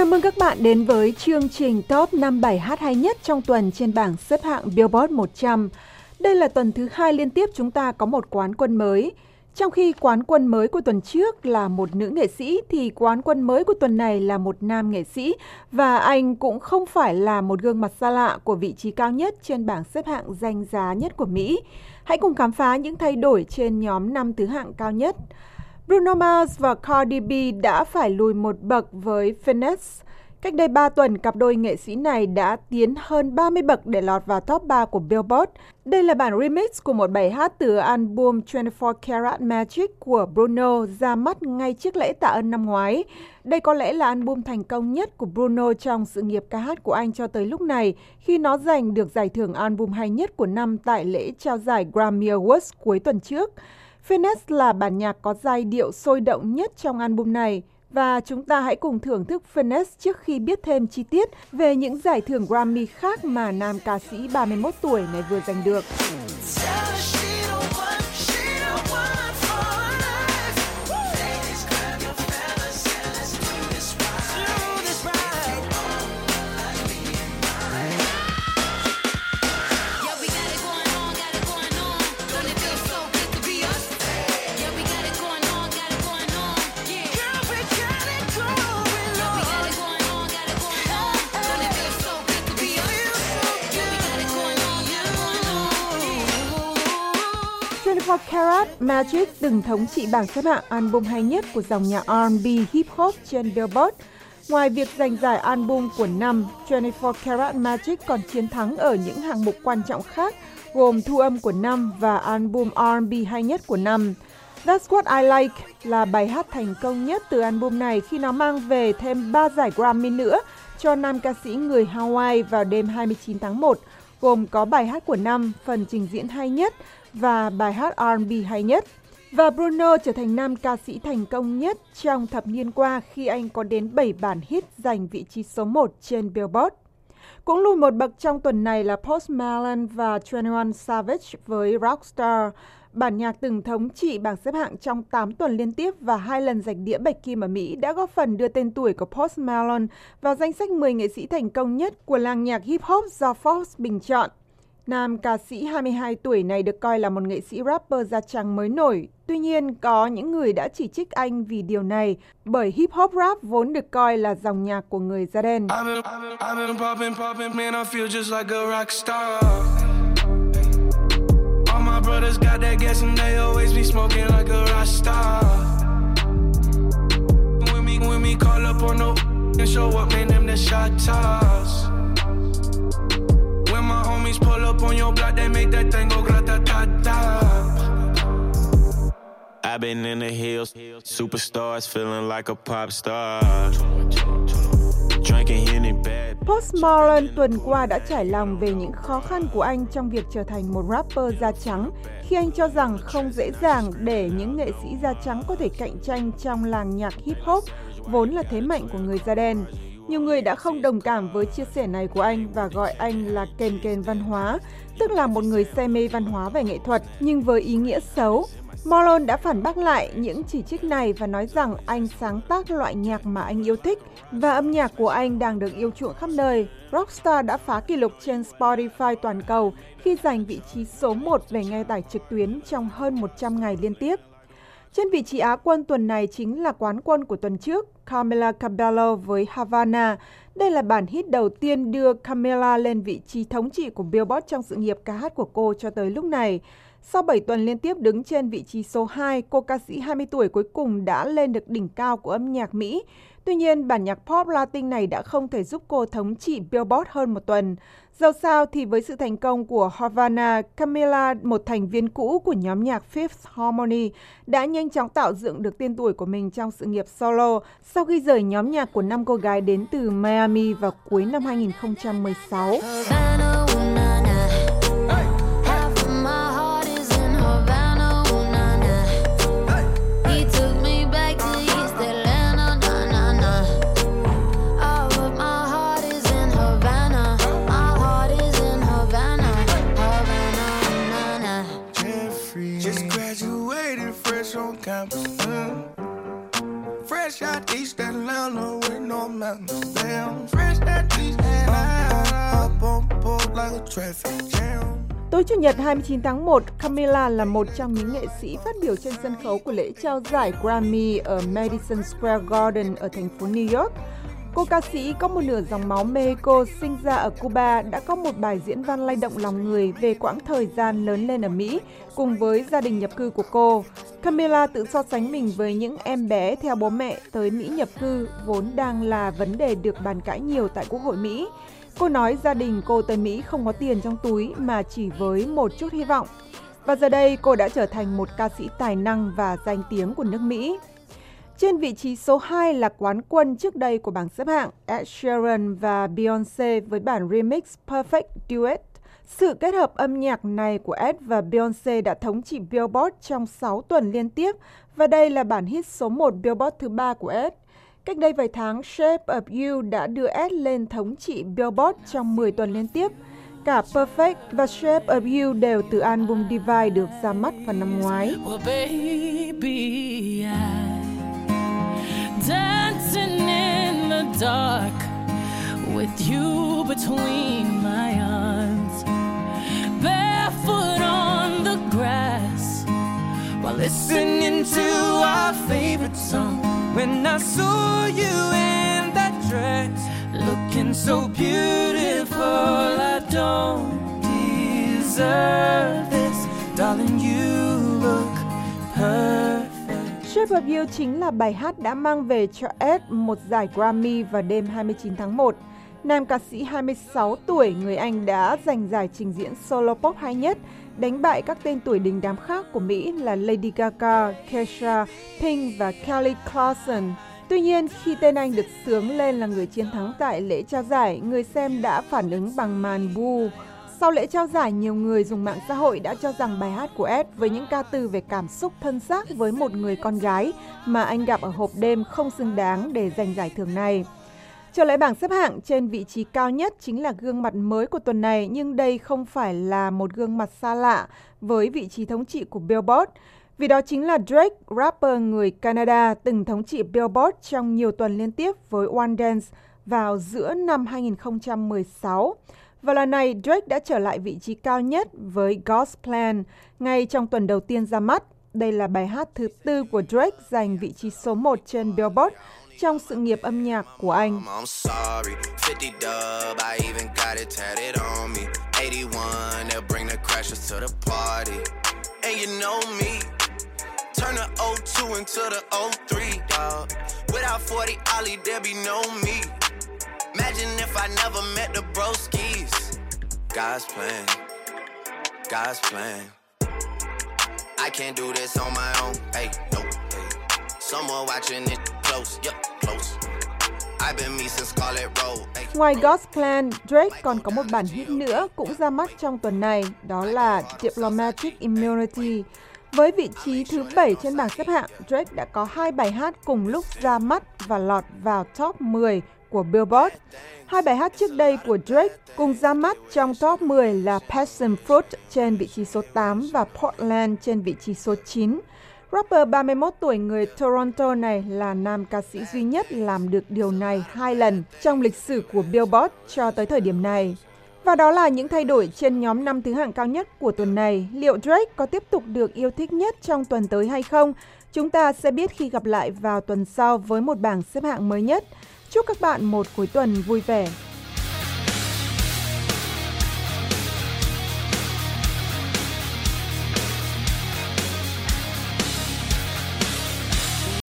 Chào mừng các bạn đến với chương trình top 5 bài hát hay nhất trong tuần trên bảng xếp hạng Billboard 100. Đây là tuần thứ hai liên tiếp chúng ta có một quán quân mới. Trong khi quán quân mới của tuần trước là một nữ nghệ sĩ, thì quán quân mới của tuần này là một nam nghệ sĩ và anh cũng không phải là một gương mặt xa lạ của vị trí cao nhất trên bảng xếp hạng danh giá nhất của Mỹ. Hãy cùng khám phá những thay đổi trên nhóm năm thứ hạng cao nhất. Bruno Mars và Cardi B đã phải lùi một bậc với Finesse. Cách đây 3 tuần, cặp đôi nghệ sĩ này đã tiến hơn 30 bậc để lọt vào top 3 của Billboard. Đây là bản remix của một bài hát từ album 24 Karat Magic của Bruno ra mắt ngay trước lễ tạ ơn năm ngoái. Đây có lẽ là album thành công nhất của Bruno trong sự nghiệp ca hát của anh cho tới lúc này, khi nó giành được giải thưởng album hay nhất của năm tại lễ trao giải Grammy Awards cuối tuần trước. Finesse là bản nhạc có giai điệu sôi động nhất trong album này và chúng ta hãy cùng thưởng thức Finesse trước khi biết thêm chi tiết về những giải thưởng Grammy khác mà nam ca sĩ 31 tuổi này vừa giành được. Hot Karat Magic từng thống trị bảng xếp hạng album hay nhất của dòng nhạc R&B hip hop trên Billboard. Ngoài việc giành giải album của năm, 24 Karat Magic còn chiến thắng ở những hạng mục quan trọng khác gồm thu âm của năm và album R&B hay nhất của năm. That's What I Like là bài hát thành công nhất từ album này khi nó mang về thêm 3 giải Grammy nữa cho nam ca sĩ người Hawaii vào đêm 29 tháng 1, gồm có bài hát của năm, phần trình diễn hay nhất và bài hát R&B hay nhất. Và Bruno trở thành nam ca sĩ thành công nhất trong thập niên qua khi anh có đến 7 bản hit giành vị trí số 1 trên Billboard. Cũng lùi một bậc trong tuần này là Post Malone và 21 Savage với Rockstar, bản nhạc từng thống trị bảng xếp hạng trong 8 tuần liên tiếp và hai lần giành đĩa bạch kim ở Mỹ đã góp phần đưa tên tuổi của Post Malone vào danh sách 10 nghệ sĩ thành công nhất của làng nhạc hip hop do Forbes bình chọn. Nam ca sĩ 22 tuổi này được coi là một nghệ sĩ rapper da trắng mới nổi. Tuy nhiên, có những người đã chỉ trích anh vì điều này, bởi hip hop rap vốn được coi là dòng nhạc của người da đen. and show up, man, them the shot toss. I've been in the hills, superstars feeling like a pop star. Post Malone tuần qua đã trải lòng về những khó khăn của anh trong việc trở thành một rapper da trắng khi anh cho rằng không dễ dàng để những nghệ sĩ da trắng có thể cạnh tranh trong làng nhạc hip hop vốn là thế mạnh của người da đen. Nhiều người đã không đồng cảm với chia sẻ này của anh và gọi anh là kèn kèn văn hóa, tức là một người say mê văn hóa về nghệ thuật nhưng với ý nghĩa xấu. Marlon đã phản bác lại những chỉ trích này và nói rằng anh sáng tác loại nhạc mà anh yêu thích và âm nhạc của anh đang được yêu chuộng khắp nơi. Rockstar đã phá kỷ lục trên Spotify toàn cầu khi giành vị trí số 1 về nghe tải trực tuyến trong hơn 100 ngày liên tiếp. Trên vị trí Á quân tuần này chính là quán quân của tuần trước, Camila Cabello với Havana. Đây là bản hit đầu tiên đưa Camila lên vị trí thống trị của Billboard trong sự nghiệp ca hát của cô cho tới lúc này. Sau 7 tuần liên tiếp đứng trên vị trí số 2, cô ca sĩ 20 tuổi cuối cùng đã lên được đỉnh cao của âm nhạc Mỹ. Tuy nhiên, bản nhạc pop Latin này đã không thể giúp cô thống trị Billboard hơn một tuần. Dẫu sao thì với sự thành công của Havana, Camila, một thành viên cũ của nhóm nhạc Fifth Harmony, đã nhanh chóng tạo dựng được tên tuổi của mình trong sự nghiệp solo sau khi rời nhóm nhạc của năm cô gái đến từ Miami vào cuối năm 2016. Campbell. Fresh out East Atlanta with no mountains. Damn, fresh out East Atlanta. Up on pole like a traffic jam. Tối Chủ nhật 29 tháng 1, Camila là một trong những nghệ sĩ phát biểu trên sân khấu của lễ trao giải Grammy ở Madison Square Garden ở thành phố New York. Cô ca sĩ có một nửa dòng máu Mexico sinh ra ở Cuba đã có một bài diễn văn lay động lòng người về quãng thời gian lớn lên ở Mỹ cùng với gia đình nhập cư của cô. Camila tự so sánh mình với những em bé theo bố mẹ tới Mỹ nhập cư vốn đang là vấn đề được bàn cãi nhiều tại Quốc hội Mỹ. Cô nói gia đình cô tới Mỹ không có tiền trong túi mà chỉ với một chút hy vọng. Và giờ đây cô đã trở thành một ca sĩ tài năng và danh tiếng của nước Mỹ. Trên vị trí số 2 là quán quân trước đây của bảng xếp hạng, Ed Sheeran và Beyoncé với bản remix Perfect Duet. Sự kết hợp âm nhạc này của Ed và Beyoncé đã thống trị Billboard trong 6 tuần liên tiếp và đây là bản hit số 1 Billboard thứ ba của Ed. Cách đây vài tháng, Shape of You đã đưa Ed lên thống trị Billboard trong 10 tuần liên tiếp. Cả Perfect và Shape of You đều từ album Divide được ra mắt vào năm ngoái. Well, baby, dancing in the dark with you between my arms, listening to our favorite song. When I saw you in that dress, looking so beautiful, I don't deserve this, darling. You look perfect. Shape of You chính là bài hát đã mang về cho Ed một giải Grammy vào đêm 29 tháng 1. Nam ca sĩ 26 tuổi người Anh đã giành giải trình diễn solo pop hay nhất, đánh bại các tên tuổi đình đám khác của Mỹ là Lady Gaga, Kesha, Pink và Kelly Clarkson. Tuy nhiên, khi tên anh được sướng lên là người chiến thắng tại lễ trao giải, người xem đã phản ứng bằng màn bu. Sau lễ trao giải, nhiều người dùng mạng xã hội đã cho rằng bài hát của Ed với những ca từ về cảm xúc thân xác với một người con gái mà anh gặp ở hộp đêm không xứng đáng để giành giải thưởng này. Trở lại bảng xếp hạng trên vị trí cao nhất chính là gương mặt mới của tuần này, nhưng đây không phải là một gương mặt xa lạ với vị trí thống trị của Billboard. Vì đó chính là Drake, rapper người Canada từng thống trị Billboard trong nhiều tuần liên tiếp với One Dance vào giữa năm 2016. Và lần này, Drake đã trở lại vị trí cao nhất với God's Plan ngay trong tuần đầu tiên ra mắt. Đây là bài hát thứ tư của Drake giành vị trí số 1 trên Billboard trong sự nghiệp âm nhạc của anh. Turn the 02 into the 03, dog. Without 40 Ollie, there be no me. Imagine if I never met the broskies. God's plan, God's plan. I can't do this on my own. Hey, no, hey. Someone watching it close, yep. Ngoài God's Plan, Drake còn có một bản hit nữa cũng ra mắt trong tuần này, đó là Diplomatic Immunity. Với vị trí thứ 7 trên bảng xếp hạng, Drake đã có hai bài hát cùng lúc ra mắt và lọt vào top 10 của Billboard. Hai bài hát trước đây của Drake cùng ra mắt trong top 10 là Passion Fruit trên vị trí số 8 và Portland trên vị trí số 9. Rapper 31 tuổi người Toronto này là nam ca sĩ duy nhất làm được điều này hai lần trong lịch sử của Billboard cho tới thời điểm này. Và đó là những thay đổi trên nhóm năm thứ hạng cao nhất của tuần này. Liệu Drake có tiếp tục được yêu thích nhất trong tuần tới hay không? Chúng ta sẽ biết khi gặp lại vào tuần sau với một bảng xếp hạng mới nhất. Chúc các bạn một cuối tuần vui vẻ.